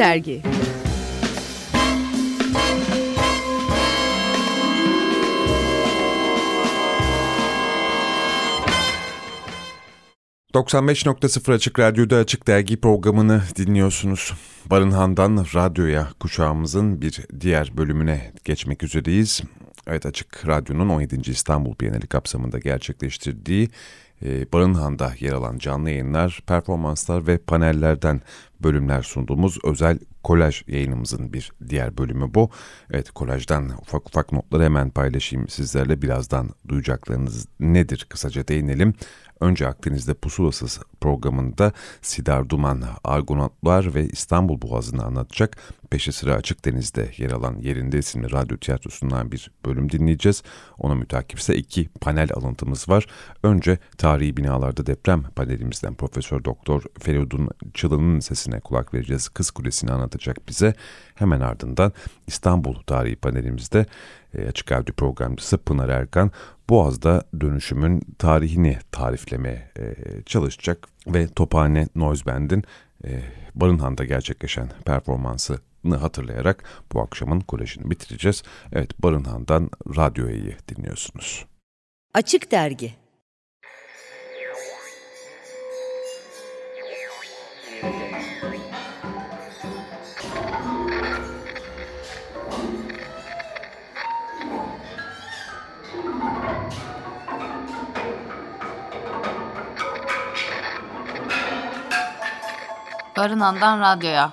Dergi ...95.0 Açık Radyo'da Açık Dergi programını dinliyorsunuz. Barınhan'dan radyoya kuşağımızın bir diğer bölümüne geçmek üzereyiz. Evet Açık Radyo'nun 17. İstanbul Bienali kapsamında gerçekleştirdiği e, Barınhan'da yer alan canlı yayınlar, performanslar ve panellerden bölümler sunduğumuz özel kolaj yayınımızın bir diğer bölümü bu. Evet kolajdan ufak ufak notları hemen paylaşayım sizlerle birazdan duyacaklarınız nedir kısaca değinelim. Önce Akdeniz'de Pusulasız programında Sidar Duman, Argonautlar ve İstanbul Boğazı'nı anlatacak. Peşi sıra Açık Deniz'de yer alan Yerinde isimli radyo tiyatrosundan bir bölüm dinleyeceğiz. Ona mütakip ise iki panel alıntımız var. Önce tarihi binalarda deprem panelimizden Profesör Doktor Feridun Çılın'ın sesine kulak vereceğiz. Kız Kulesi'ni anlatacak bize. Hemen ardından İstanbul tarihi panelimizde e, Açık Radyo programcısı Pınar Erkan Boğaz'da dönüşümün tarihini tariflemeye e, çalışacak ve Tophane Noise Band'in e, Barınhan'da gerçekleşen performansını hatırlayarak bu akşamın kolejini bitireceğiz. Evet Barınhan'dan Radyo'yu dinliyorsunuz. Açık Dergi Barınan'dan radyoya.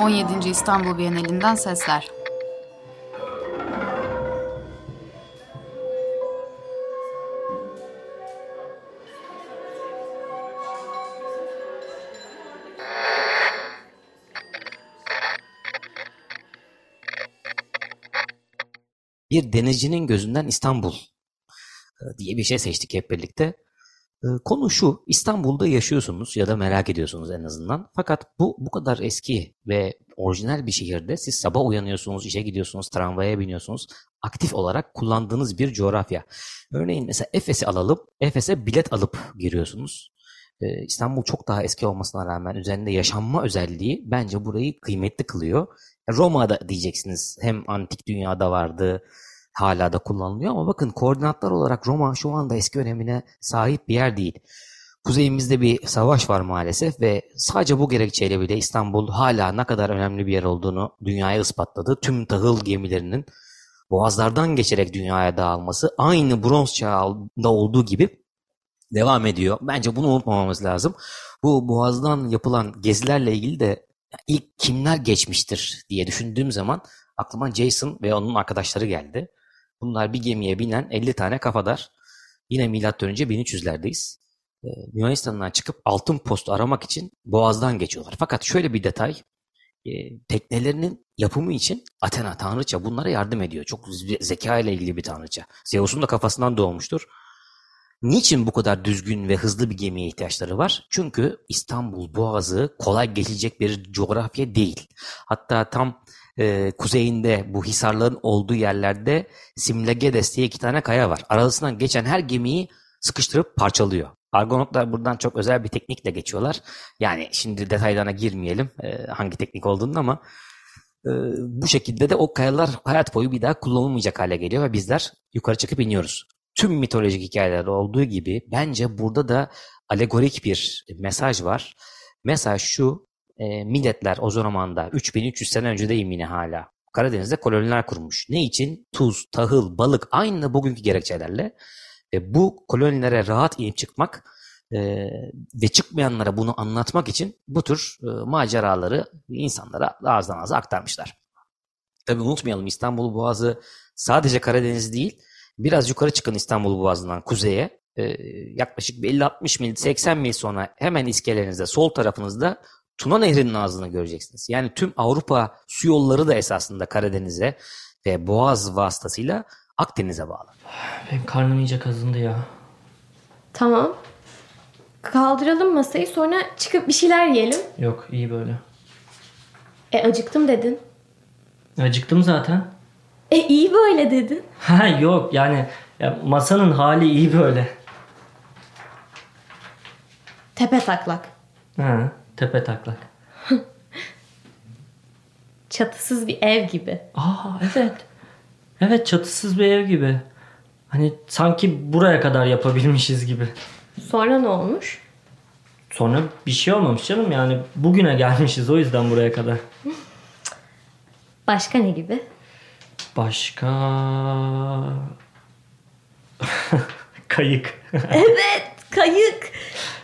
On yedinci İstanbul Bienalinden sesler. Bir denizcinin gözünden İstanbul diye bir şey seçtik hep birlikte. E, konu şu, İstanbul'da yaşıyorsunuz ya da merak ediyorsunuz en azından. Fakat bu bu kadar eski ve orijinal bir şehirde siz sabah uyanıyorsunuz, işe gidiyorsunuz, tramvaya biniyorsunuz. Aktif olarak kullandığınız bir coğrafya. Örneğin mesela Efes'i alalım, Efes'e bilet alıp giriyorsunuz. E, İstanbul çok daha eski olmasına rağmen üzerinde yaşanma özelliği bence burayı kıymetli kılıyor. Roma'da diyeceksiniz hem antik dünyada vardı, hala da kullanılıyor ama bakın koordinatlar olarak Roma şu anda eski önemine sahip bir yer değil. Kuzeyimizde bir savaş var maalesef ve sadece bu gerekçeyle bile İstanbul hala ne kadar önemli bir yer olduğunu dünyaya ispatladı. Tüm tahıl gemilerinin boğazlardan geçerek dünyaya dağılması aynı bronz çağında olduğu gibi devam ediyor. Bence bunu unutmamamız lazım. Bu boğazdan yapılan gezilerle ilgili de ilk kimler geçmiştir diye düşündüğüm zaman aklıma Jason ve onun arkadaşları geldi. Bunlar bir gemiye binen 50 tane kafadar. Yine milattan önce 1300'lerdeyiz. Ee, Yunanistan'dan çıkıp altın postu aramak için Boğaz'dan geçiyorlar. Fakat şöyle bir detay. E, teknelerinin yapımı için Athena tanrıça bunlara yardım ediyor. Çok zeka ile ilgili bir tanrıça. Zeus'un da kafasından doğmuştur. Niçin bu kadar düzgün ve hızlı bir gemiye ihtiyaçları var? Çünkü İstanbul Boğazı kolay geçilecek bir coğrafya değil. Hatta tam e, kuzeyinde bu hisarların olduğu yerlerde Simlegedes diye iki tane kaya var. Arasından geçen her gemiyi sıkıştırıp parçalıyor. Argonotlar buradan çok özel bir teknikle geçiyorlar. Yani şimdi detaylarına girmeyelim e, hangi teknik olduğunu ama e, bu şekilde de o kayalar hayat boyu bir daha kullanılmayacak hale geliyor ve bizler yukarı çıkıp iniyoruz. Tüm mitolojik hikayelerde olduğu gibi bence burada da alegorik bir mesaj var. Mesaj şu, e, milletler o zamanda 3300 sene önce deyim yine hala Karadeniz'de koloniler kurmuş. Ne için? Tuz, tahıl, balık aynı bugünkü gerekçelerle. E, bu kolonilere rahat inip çıkmak e, ve çıkmayanlara bunu anlatmak için bu tür e, maceraları insanlara ağızdan ağza aktarmışlar. Tabi unutmayalım İstanbul Boğazı sadece Karadeniz değil, biraz yukarı çıkın İstanbul Boğazı'ndan kuzeye, e, yaklaşık 50-60 mil, 80 mil sonra hemen iskelerinizde, sol tarafınızda Tuna Nehri'nin ağzını göreceksiniz. Yani tüm Avrupa su yolları da esasında Karadeniz'e ve Boğaz vasıtasıyla Akdeniz'e bağlı. Benim karnım iyice kazındı ya. Tamam. Kaldıralım masayı sonra çıkıp bir şeyler yiyelim. Yok iyi böyle. E acıktım dedin. Acıktım zaten. E iyi böyle dedin. Ha yok yani ya masanın hali iyi böyle. Tepe taklak. Ha, tepe taklak. Çatısız bir ev gibi. Aa evet. Evet çatısız bir ev gibi. Hani sanki buraya kadar yapabilmişiz gibi. Sonra ne olmuş? Sonra bir şey olmamış canım yani bugüne gelmişiz o yüzden buraya kadar. Başka ne gibi? Başka... Kayık. Evet, kayık.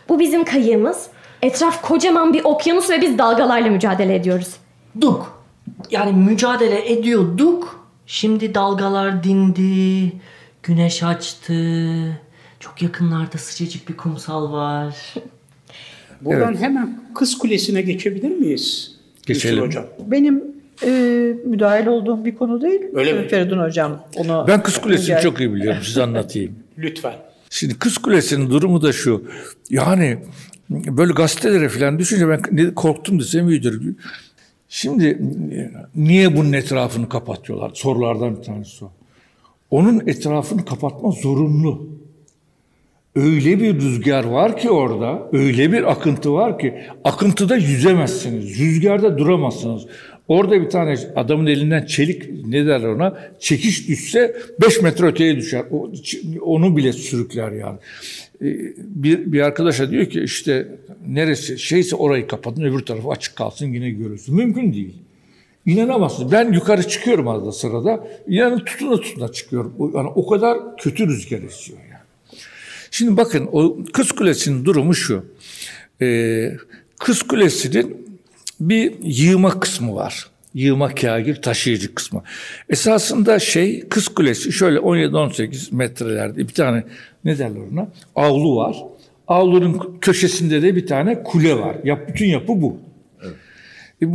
Bu bizim kayığımız. Etraf kocaman bir okyanus ve biz dalgalarla mücadele ediyoruz. Duk. Yani mücadele ediyorduk. Şimdi dalgalar dindi. Güneş açtı. Çok yakınlarda sıcacık bir kumsal var. Buradan hemen Kız Kulesi'ne geçebilir miyiz? Geçelim. Yusuf Hocam. Benim e, müdahil olduğum bir konu değil. Öyle mi? Feridun Hocam onu... Ben Kız Kulesi'ni çok iyi biliyorum. Size anlatayım. Lütfen. Şimdi Kız Kulesi'nin durumu da şu. Yani böyle gazetelere falan düşünce ben korktum desem iyidir. Şimdi niye bunun etrafını kapatıyorlar? Sorulardan bir tanesi o. Onun etrafını kapatma zorunlu. Öyle bir rüzgar var ki orada, öyle bir akıntı var ki akıntıda yüzemezsiniz, rüzgarda duramazsınız. Orada bir tane adamın elinden çelik ne derler ona çekiş düşse 5 metre öteye düşer. O, onu bile sürükler yani. Ee, Bir, bir arkadaşa diyor ki işte neresi şeyse orayı kapatın öbür tarafı açık kalsın yine görürsün. Mümkün değil. İnanamazsınız. Ben yukarı çıkıyorum arada sırada. İnanın tutuna tutuna çıkıyorum. Yani o kadar kötü rüzgar esiyor yani. Şimdi bakın o Kız Kulesi'nin durumu şu. Ee, Kız Kulesi'nin bir yığma kısmı var. Yığma kagir taşıyıcı kısmı. Esasında şey Kız Kulesi şöyle 17-18 metrelerde bir tane ne derler ona avlu var. Avlunun köşesinde de bir tane kule var. Yap, bütün yapı bu. E,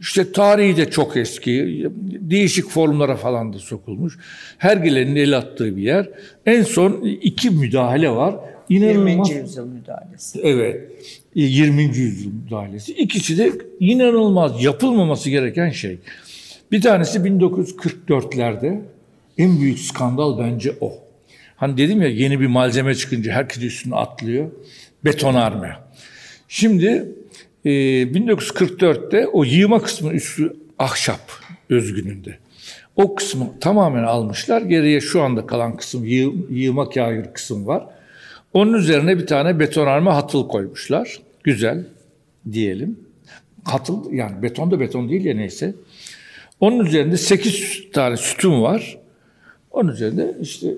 İşte tarihi de çok eski. Değişik formlara falan da sokulmuş. Her gelenin el attığı bir yer. En son iki müdahale var. 20. İnanılmaz. yüzyıl müdahalesi. Evet. 20. yüzyıl müdahalesi. İkisi de inanılmaz yapılmaması gereken şey. Bir tanesi 1944'lerde en büyük skandal bence o. Hani dedim ya yeni bir malzeme çıkınca herkes üstüne atlıyor. Betonarme. Şimdi e, 1944'te o yığma kısmı üstü ahşap özgününde. O kısmı tamamen almışlar. Geriye şu anda kalan kısım yığ, yığma kağıt kısım var. Onun üzerine bir tane betonarme hatıl koymuşlar. Güzel diyelim. Hatıl yani beton da beton değil ya neyse. Onun üzerinde 8 tane sütun var. Onun üzerinde işte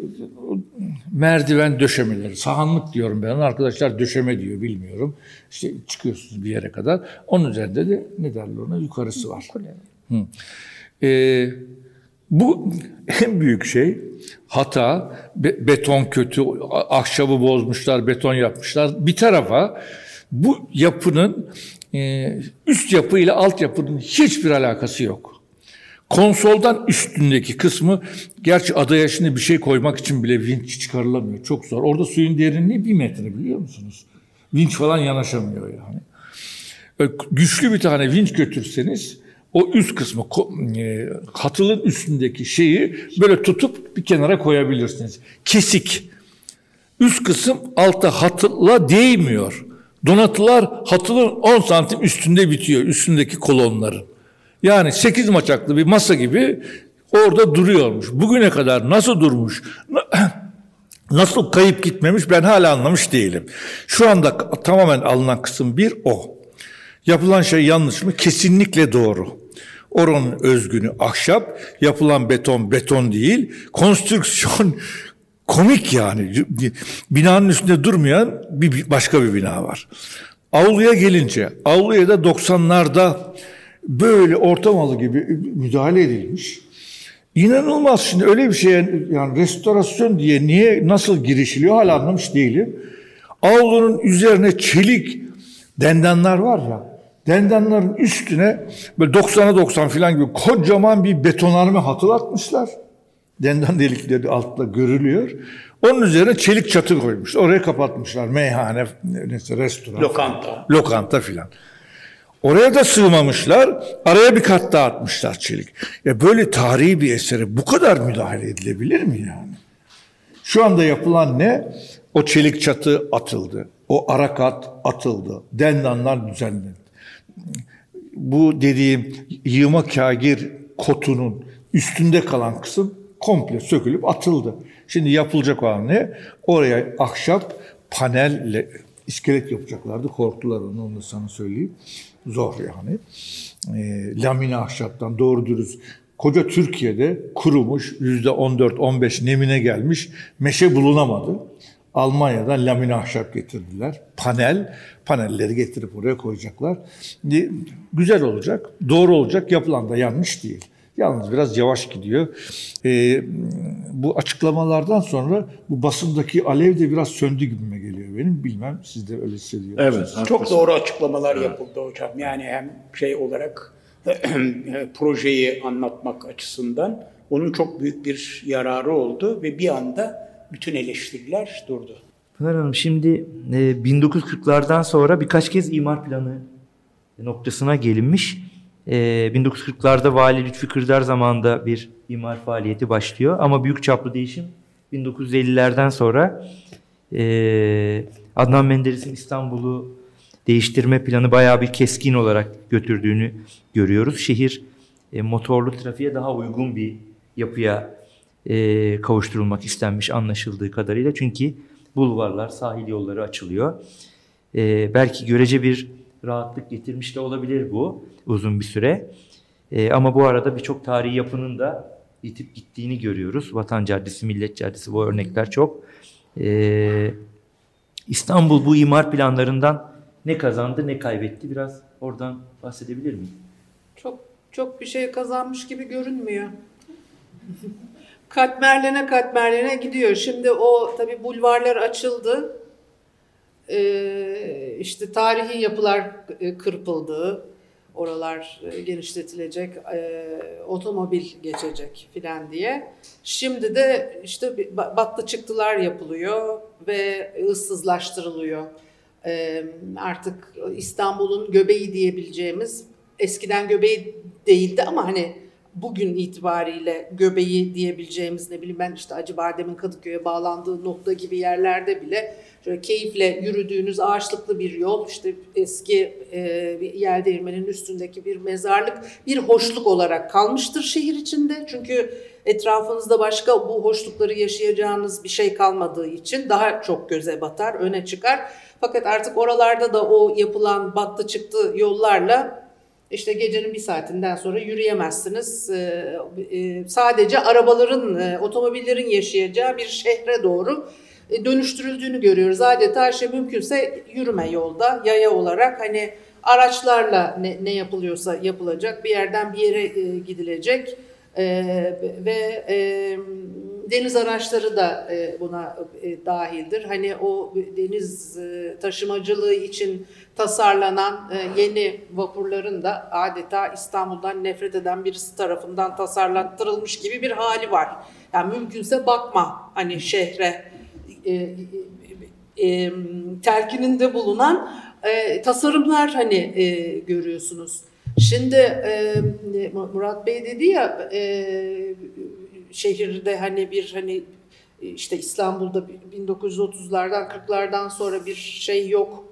merdiven döşemeleri, sahanlık diyorum ben. Arkadaşlar döşeme diyor bilmiyorum. İşte çıkıyorsunuz bir yere kadar. Onun üzerinde de ne derler ona yukarısı var. Hı. Ee, bu en büyük şey hata, be- beton kötü, ahşabı bozmuşlar, beton yapmışlar. Bir tarafa bu yapının e, üst yapı ile alt yapının hiçbir alakası yok. Konsoldan üstündeki kısmı, gerçi adaya şimdi bir şey koymak için bile vinç çıkarılamıyor. Çok zor. Orada suyun derinliği bir metre biliyor musunuz? Vinç falan yanaşamıyor yani. Güçlü bir tane vinç götürseniz o üst kısmı e, hatılın üstündeki şeyi böyle tutup bir kenara koyabilirsiniz. Kesik. Üst kısım altta hatıla değmiyor. Donatılar hatılın 10 santim üstünde bitiyor. Üstündeki kolonların. Yani 8 maçaklı bir masa gibi orada duruyormuş. Bugüne kadar nasıl durmuş? Nasıl kayıp gitmemiş ben hala anlamış değilim. Şu anda tamamen alınan kısım bir o. Yapılan şey yanlış mı? Kesinlikle doğru. Oranın özgünü ahşap, yapılan beton beton değil. Konstrüksiyon komik yani. Binanın üstünde durmayan bir başka bir bina var. Avluya gelince, avluya da 90'larda böyle ortam halı gibi müdahale edilmiş. İnanılmaz şimdi öyle bir şeye yani restorasyon diye niye nasıl girişiliyor hala anlamış değilim. Avlunun üzerine çelik dendanlar var ya dendanların üstüne böyle 90'a 90 falan gibi kocaman bir betonarme hatırlatmışlar. Dendan delikleri altta görülüyor. Onun üzerine çelik çatı koymuş. Oraya kapatmışlar. Meyhane, neyse restoran. Lokanta. Lokanta filan. Oraya da sığmamışlar. Araya bir kat daha atmışlar çelik. Ya böyle tarihi bir esere bu kadar müdahale edilebilir mi yani? Şu anda yapılan ne? O çelik çatı atıldı. O arakat atıldı. Dendanlar düzenlendi. Bu dediğim yığma kagir kotunun üstünde kalan kısım komple sökülüp atıldı. Şimdi yapılacak olan ne? Oraya ahşap panelle iskelet yapacaklardı. Korktular onu, onu sana söyleyeyim. Zor yani. E, lamine ahşaptan doğru dürüst koca Türkiye'de kurumuş yüzde 14-15 nemine gelmiş meşe bulunamadı. Almanya'dan lamine ahşap getirdiler. Panel, panelleri getirip oraya koyacaklar. Güzel olacak, doğru olacak, yapılan da yanlış değil. Yalnız biraz yavaş gidiyor. Ee, bu açıklamalardan sonra bu basındaki alev de biraz söndü gibime geliyor benim. Bilmem siz de öyle hissediyorsunuz. Evet. Çok doğru açıklamalar yapıldı hocam. Yani hem şey olarak projeyi anlatmak açısından onun çok büyük bir yararı oldu ve bir anda bütün eleştiriler durdu. Pınar Hanım şimdi 1940'lardan sonra birkaç kez imar planı noktasına gelinmiş. 1940'larda Vali Lütfi Kırdar zamanında bir imar faaliyeti başlıyor ama büyük çaplı değişim 1950'lerden sonra Adnan Menderes'in İstanbul'u değiştirme planı bayağı bir keskin olarak götürdüğünü görüyoruz. Şehir motorlu trafiğe daha uygun bir yapıya kavuşturulmak istenmiş anlaşıldığı kadarıyla. Çünkü bulvarlar, sahil yolları açılıyor. belki görece bir rahatlık getirmiş de olabilir bu uzun bir süre. E, ama bu arada birçok tarihi yapının da yitip gittiğini görüyoruz. Vatan Caddesi, Millet Caddesi bu örnekler çok. E, İstanbul bu imar planlarından ne kazandı ne kaybetti biraz oradan bahsedebilir miyim? Çok çok bir şey kazanmış gibi görünmüyor. Katmerlene katmerlene gidiyor. Şimdi o tabi bulvarlar açıldı. Ee, işte tarihi yapılar kırpıldı oralar e, genişletilecek, e, otomobil geçecek filan diye. Şimdi de işte battı çıktılar yapılıyor ve ıssızlaştırılıyor. E, artık İstanbul'un göbeği diyebileceğimiz, eskiden göbeği değildi ama hani bugün itibariyle göbeği diyebileceğimiz ne bileyim ben işte Acıbadem'in Kadıköy'e bağlandığı nokta gibi yerlerde bile şöyle keyifle yürüdüğünüz ağaçlıklı bir yol işte eski e, bir yer değirmenin üstündeki bir mezarlık bir hoşluk olarak kalmıştır şehir içinde. Çünkü etrafınızda başka bu hoşlukları yaşayacağınız bir şey kalmadığı için daha çok göze batar, öne çıkar. Fakat artık oralarda da o yapılan battı çıktı yollarla işte gecenin bir saatinden sonra yürüyemezsiniz. Ee, e, sadece arabaların, e, otomobillerin yaşayacağı bir şehre doğru e, dönüştürüldüğünü görüyoruz. Adeta her şey mümkünse yürüme yolda, yaya olarak hani araçlarla ne, ne yapılıyorsa yapılacak, bir yerden bir yere gidilecek ve deniz araçları da buna dahildir. Hani o deniz taşımacılığı için tasarlanan e, yeni vapurların da adeta İstanbul'dan nefret eden birisi tarafından tasarlattırılmış gibi bir hali var. Yani mümkünse bakma hani şehre e, e, e, terkininde bulunan e, tasarımlar hani e, görüyorsunuz. Şimdi e, Murat Bey dedi ya e, şehirde hani bir hani işte İstanbul'da 1930'lardan 40'lardan sonra bir şey yok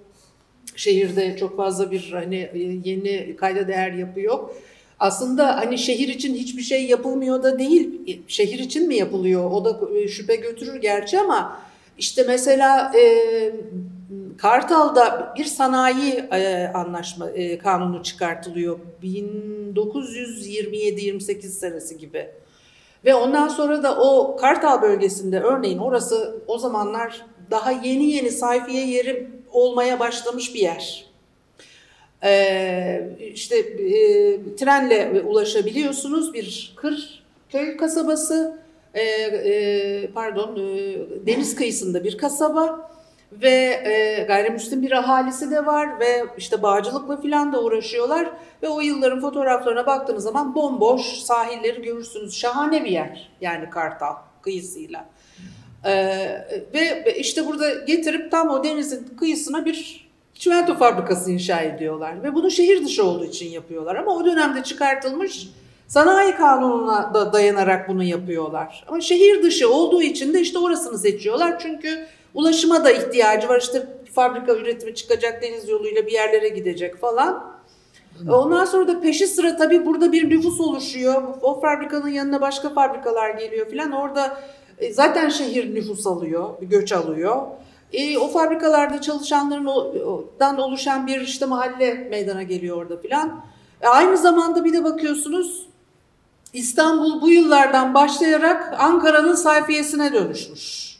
şehirde çok fazla bir hani e, yeni kayda değer yapı yok. Aslında hani şehir için hiçbir şey yapılmıyor da değil. E, şehir için mi yapılıyor? O da e, şüphe götürür gerçi ama işte mesela e, Kartal'da bir sanayi e, anlaşma e, kanunu çıkartılıyor 1927-28 senesi gibi. Ve ondan sonra da o Kartal bölgesinde örneğin orası o zamanlar daha yeni yeni sayfiye yeri olmaya başlamış bir yer. Ee, işte e, trenle ulaşabiliyorsunuz bir kır köy kasabası e, e, pardon e, deniz kıyısında bir kasaba ve e, gayrimüslim bir ahalisi de var ve işte bağcılıkla filan da uğraşıyorlar ve o yılların fotoğraflarına baktığınız zaman bomboş sahilleri görürsünüz. Şahane bir yer yani Kartal kıyısıyla. Ee, ve işte burada getirip tam o denizin kıyısına bir çimento fabrikası inşa ediyorlar. Ve bunu şehir dışı olduğu için yapıyorlar. Ama o dönemde çıkartılmış sanayi kanununa da dayanarak bunu yapıyorlar. Ama şehir dışı olduğu için de işte orasını seçiyorlar. Çünkü ulaşıma da ihtiyacı var. İşte fabrika üretimi çıkacak deniz yoluyla bir yerlere gidecek falan. Ondan sonra da peşi sıra tabii burada bir nüfus oluşuyor. O fabrikanın yanına başka fabrikalar geliyor filan. Orada e, zaten şehir nüfus alıyor, göç alıyor. E, o fabrikalarda çalışanlardan oluşan bir işte mahalle meydana geliyor orada filan. E, aynı zamanda bir de bakıyorsunuz İstanbul bu yıllardan başlayarak Ankara'nın sayfiyesine dönüşmüş.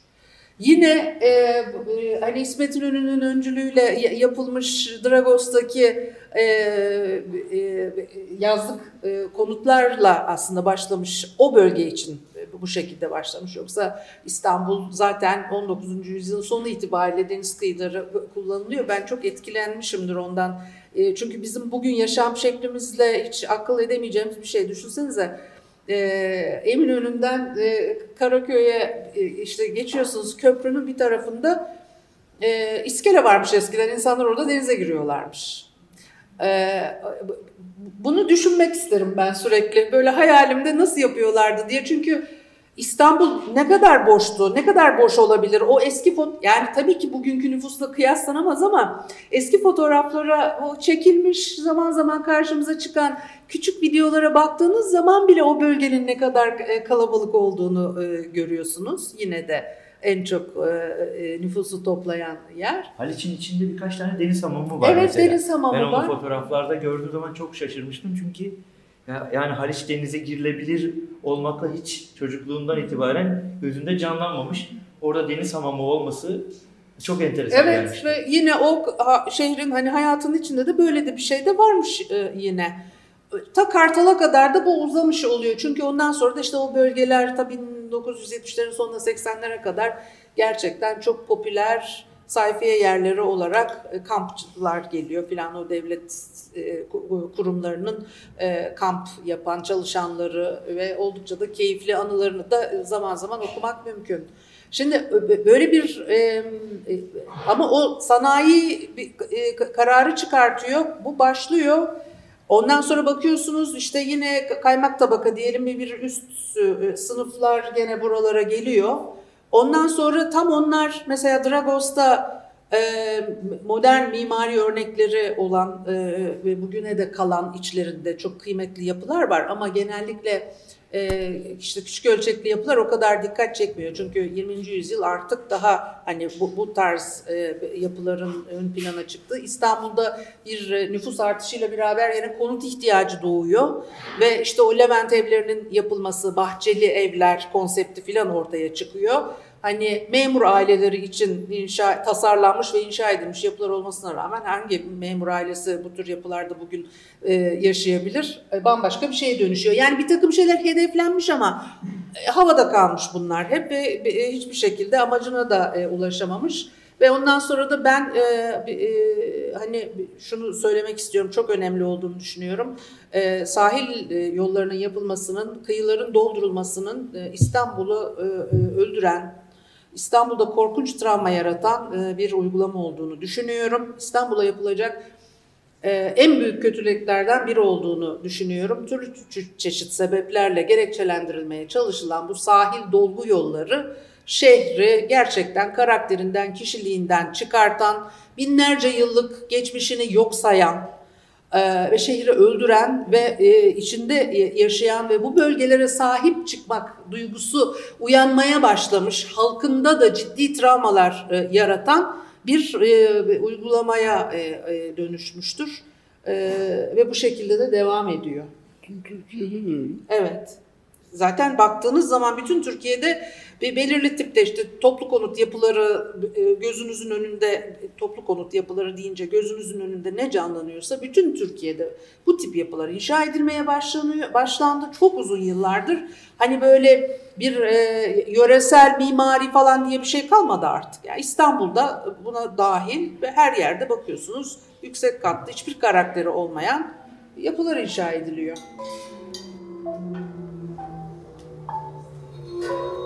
Yine e, e, hani İsmet İnönü'nün öncülüğüyle yapılmış Dragos'taki e, e, yazlık e, konutlarla aslında başlamış o bölge için bu şekilde başlamış. Yoksa İstanbul zaten 19. yüzyılın sonu itibariyle deniz kıyıları kullanılıyor. Ben çok etkilenmişimdir ondan. E, çünkü bizim bugün yaşam şeklimizle hiç akıl edemeyeceğimiz bir şey. Düşünsenize e, Eminönü'nden e, Karaköy'e e, işte geçiyorsunuz köprünün bir tarafında e, iskele varmış eskiden. İnsanlar orada denize giriyorlarmış. E, bunu düşünmek isterim ben sürekli. Böyle hayalimde nasıl yapıyorlardı diye. Çünkü İstanbul ne kadar boştu, ne kadar boş olabilir? O eski foto yani tabii ki bugünkü nüfusla kıyaslanamaz ama eski fotoğraflara o çekilmiş zaman zaman karşımıza çıkan küçük videolara baktığınız zaman bile o bölgenin ne kadar e, kalabalık olduğunu e, görüyorsunuz. Yine de en çok e, nüfusu toplayan yer. Haliç'in içinde birkaç tane deniz hamamı var evet, mesela. deniz hamamı ben var. onu fotoğraflarda gördüğüm zaman çok şaşırmıştım çünkü yani Haliç denize girilebilir olmakla hiç çocukluğundan itibaren gözünde canlanmamış. Orada deniz hamamı olması çok enteresan evet, gelmişti. Ve yine o şehrin hani hayatının içinde de böyle de bir şey de varmış yine. Ta Kartal'a kadar da bu uzamış oluyor. Çünkü ondan sonra da işte o bölgeler tabii 1970'lerin sonuna 80'lere kadar gerçekten çok popüler sayfiye yerleri olarak e, kampçılar geliyor filan o devlet e, kurumlarının e, kamp yapan çalışanları ve oldukça da keyifli anılarını da zaman zaman okumak mümkün. Şimdi böyle bir ama o sanayi kararı çıkartıyor, bu başlıyor. Ondan sonra bakıyorsunuz işte yine kaymak tabaka diyelim bir üst sınıflar gene buralara geliyor. Ondan sonra tam onlar mesela Dragos'ta e, modern mimari örnekleri olan e, ve bugüne de kalan içlerinde çok kıymetli yapılar var. Ama genellikle e, işte küçük ölçekli yapılar o kadar dikkat çekmiyor. Çünkü 20. yüzyıl artık daha hani bu, bu tarz e, yapıların ön plana çıktı. İstanbul'da bir e, nüfus artışıyla beraber yine konut ihtiyacı doğuyor ve işte o Levent evlerinin yapılması, bahçeli evler konsepti filan ortaya çıkıyor hani memur aileleri için inşa tasarlanmış ve inşa edilmiş yapılar olmasına rağmen hangi memur ailesi bu tür yapılarda bugün e, yaşayabilir? E, bambaşka bir şeye dönüşüyor. Yani bir takım şeyler hedeflenmiş ama e, havada kalmış bunlar hep ve e, hiçbir şekilde amacına da e, ulaşamamış. Ve ondan sonra da ben e, e, hani şunu söylemek istiyorum, çok önemli olduğunu düşünüyorum. E, sahil e, yollarının yapılmasının, kıyıların doldurulmasının e, İstanbul'u e, e öldüren, İstanbul'da korkunç travma yaratan e, bir uygulama olduğunu düşünüyorum. İstanbul'a yapılacak e, en büyük kötülüklerden biri olduğunu düşünüyorum. Türlü çeşit sebeplerle gerekçelendirilmeye çalışılan bu sahil dolgu yolları şehri gerçekten karakterinden, kişiliğinden çıkartan, binlerce yıllık geçmişini yok sayan, ve şehri öldüren ve e, içinde yaşayan ve bu bölgelere sahip çıkmak duygusu uyanmaya başlamış, halkında da ciddi travmalar e, yaratan bir uygulamaya dönüşmüştür. Ve bu şekilde de devam ediyor. Evet. Zaten baktığınız zaman bütün Türkiye'de bir belirli tipte işte toplu konut yapıları e, gözünüzün önünde toplu konut yapıları deyince gözünüzün önünde ne canlanıyorsa bütün Türkiye'de bu tip yapılar inşa edilmeye başlanıyor başlandı çok uzun yıllardır. Hani böyle bir e, yöresel mimari falan diye bir şey kalmadı artık. Yani İstanbul'da buna dahil ve her yerde bakıyorsunuz yüksek katlı hiçbir karakteri olmayan yapılar inşa ediliyor. Thank you.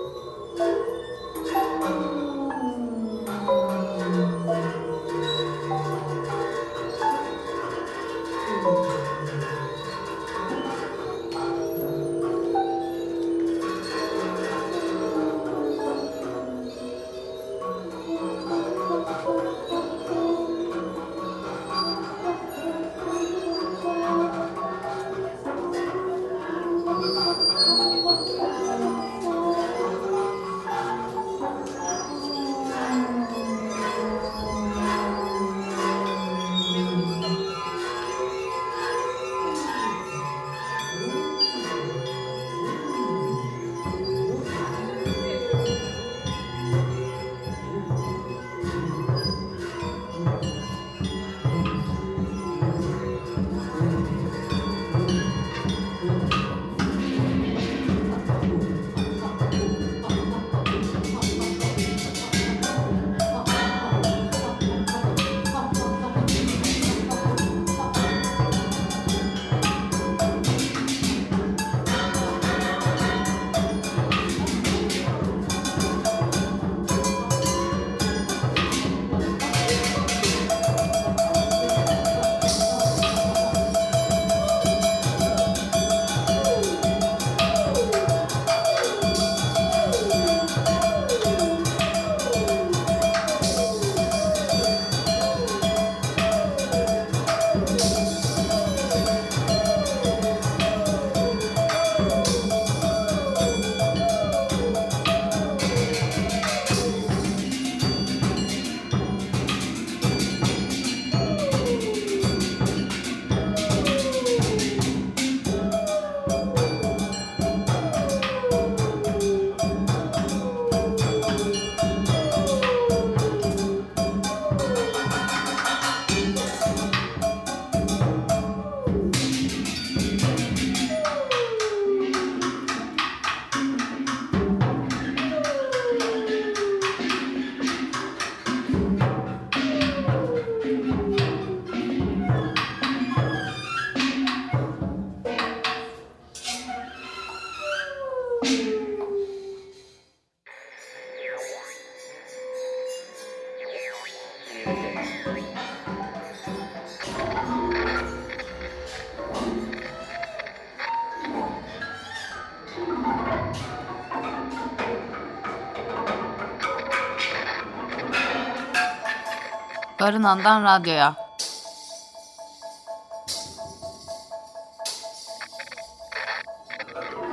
Barınan'dan Radyo'ya.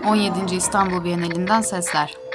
...17. İstanbul Bienalinden sesler.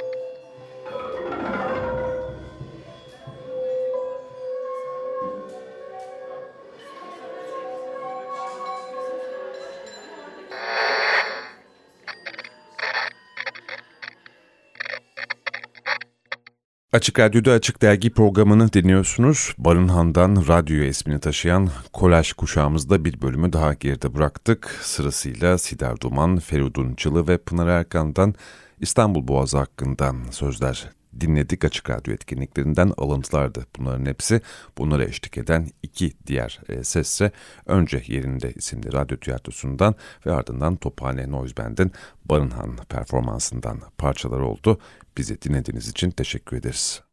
Açık Radyo'da Açık Dergi programını dinliyorsunuz. Barınhan'dan radyoya ismini taşıyan kolaj kuşağımızda bir bölümü daha geride bıraktık. Sırasıyla Sidar Duman, Feridun Çılı ve Pınar Erkan'dan İstanbul Boğazı hakkında sözler dinledik. Açık Radyo etkinliklerinden alıntılardı bunların hepsi. Bunlara eşlik eden iki diğer e, sesse önce yerinde isimli radyo tiyatrosundan ve ardından Tophane Noise Band'in Barınhan performansından parçalar oldu. Bizi dinlediğiniz için teşekkür ederiz.